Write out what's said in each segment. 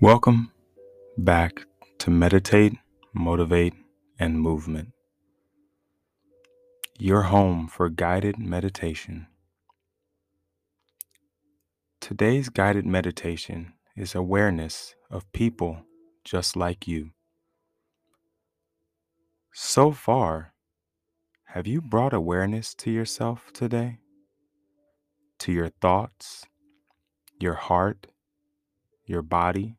Welcome back to Meditate, Motivate, and Movement, your home for guided meditation. Today's guided meditation is awareness of people just like you. So far, have you brought awareness to yourself today? To your thoughts, your heart, your body?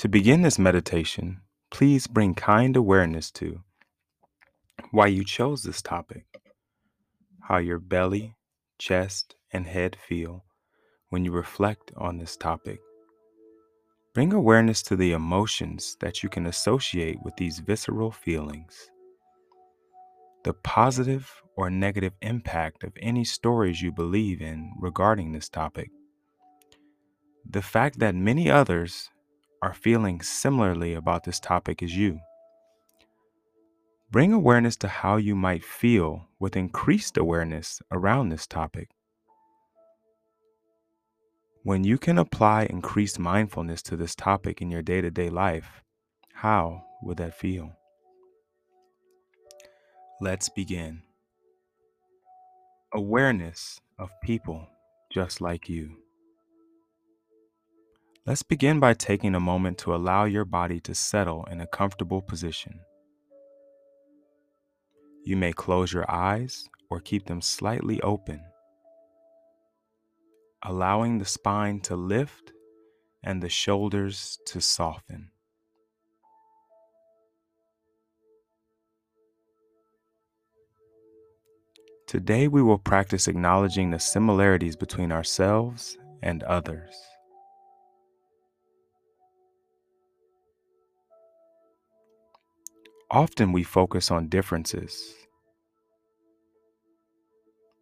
To begin this meditation, please bring kind awareness to why you chose this topic, how your belly, chest, and head feel when you reflect on this topic. Bring awareness to the emotions that you can associate with these visceral feelings. The positive or negative impact of any stories you believe in regarding this topic. The fact that many others are feeling similarly about this topic as you. Bring awareness to how you might feel with increased awareness around this topic. When you can apply increased mindfulness to this topic in your day to day life, how would that feel? Let's begin. Awareness of people just like you. Let's begin by taking a moment to allow your body to settle in a comfortable position. You may close your eyes or keep them slightly open, allowing the spine to lift and the shoulders to soften. Today, we will practice acknowledging the similarities between ourselves and others. Often we focus on differences.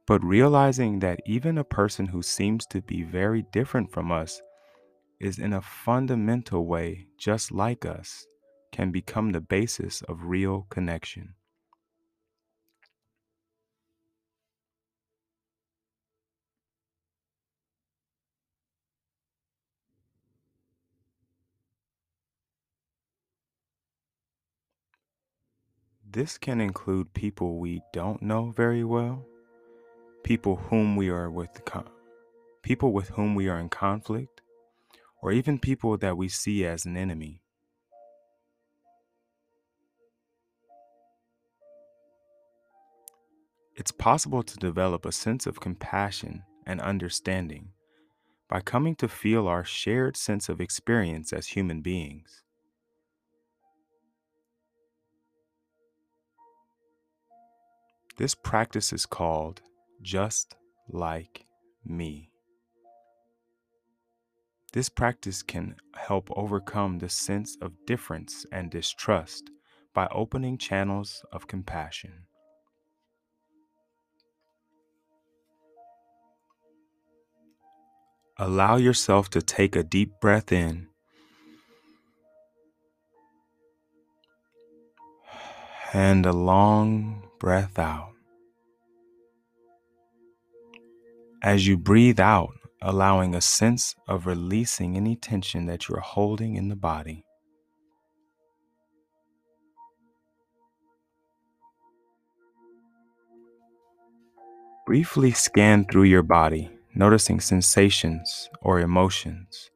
But realizing that even a person who seems to be very different from us is in a fundamental way just like us can become the basis of real connection. This can include people we don't know very well, people whom we are with people with whom we are in conflict, or even people that we see as an enemy. It's possible to develop a sense of compassion and understanding by coming to feel our shared sense of experience as human beings. This practice is called just like me. This practice can help overcome the sense of difference and distrust by opening channels of compassion. Allow yourself to take a deep breath in and a long breath out. As you breathe out, allowing a sense of releasing any tension that you're holding in the body. Briefly scan through your body, noticing sensations or emotions.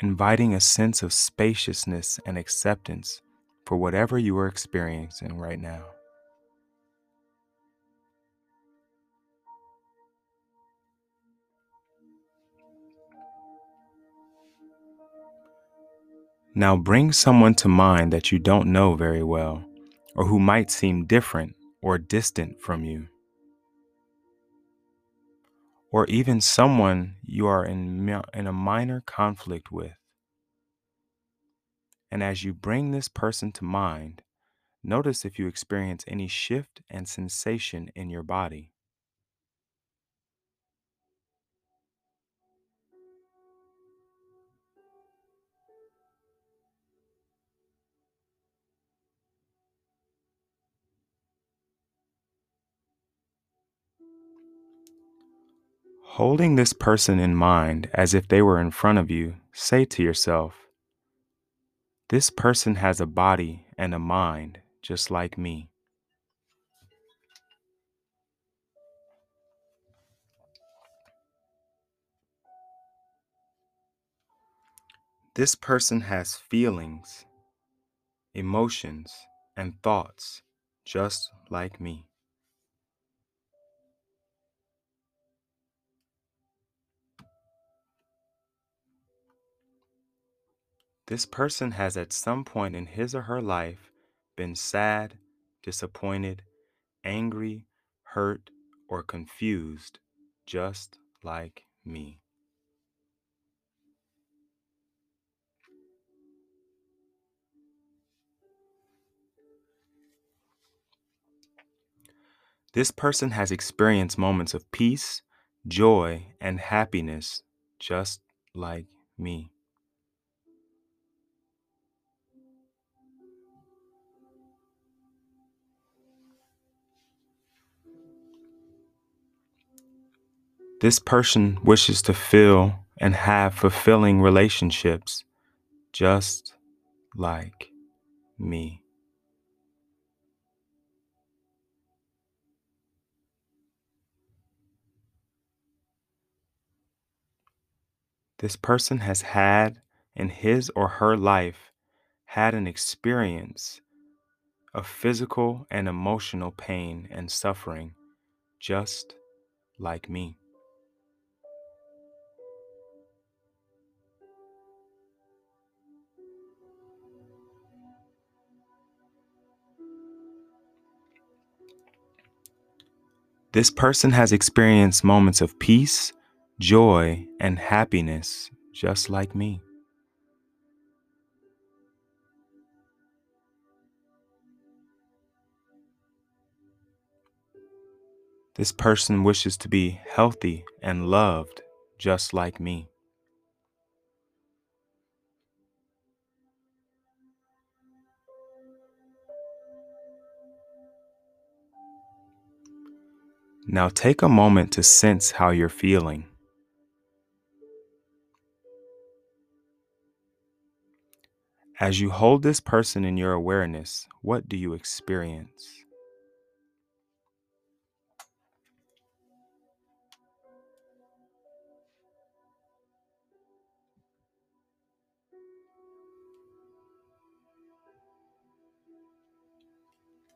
Inviting a sense of spaciousness and acceptance for whatever you are experiencing right now. Now bring someone to mind that you don't know very well, or who might seem different or distant from you, or even someone you are in, in a minor conflict with. And as you bring this person to mind, notice if you experience any shift and sensation in your body. Holding this person in mind as if they were in front of you, say to yourself, This person has a body and a mind just like me. This person has feelings, emotions, and thoughts just like me. This person has at some point in his or her life been sad, disappointed, angry, hurt, or confused, just like me. This person has experienced moments of peace, joy, and happiness just like me. This person wishes to feel and have fulfilling relationships just like me. This person has had in his or her life had an experience of physical and emotional pain and suffering just like me. This person has experienced moments of peace, joy, and happiness just like me. This person wishes to be healthy and loved just like me. Now take a moment to sense how you're feeling. As you hold this person in your awareness, what do you experience?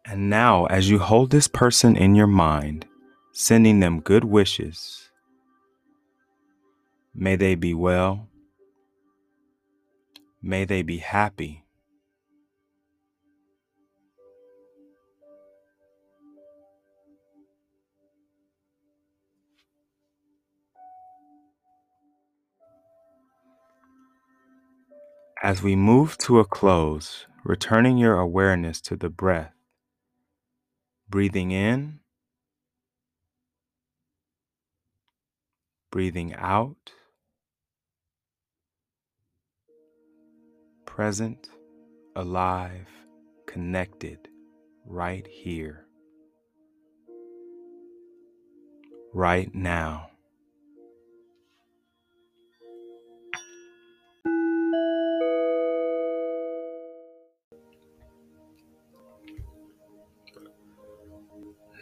And now, as you hold this person in your mind, sending them good wishes, may they be well, may they be happy. As we move to a close, returning your awareness to the breath, breathing in, breathing out, present, alive, connected, right here, right now.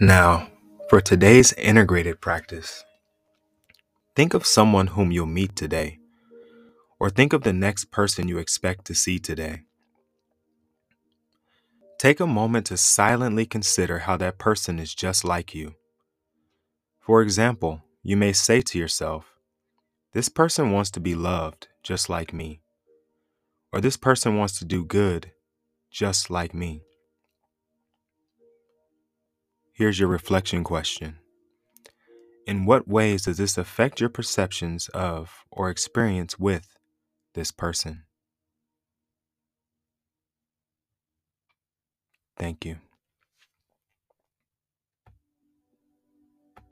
Now, for today's integrated practice, think of someone whom you'll meet today, or think of the next person you expect to see today. Take a moment to silently consider how that person is just like you. For example, you may say to yourself, This person wants to be loved just like me. Or this person wants to do good just like me. Here's your reflection question In what ways does this affect your perceptions of or experience with this person? Thank you.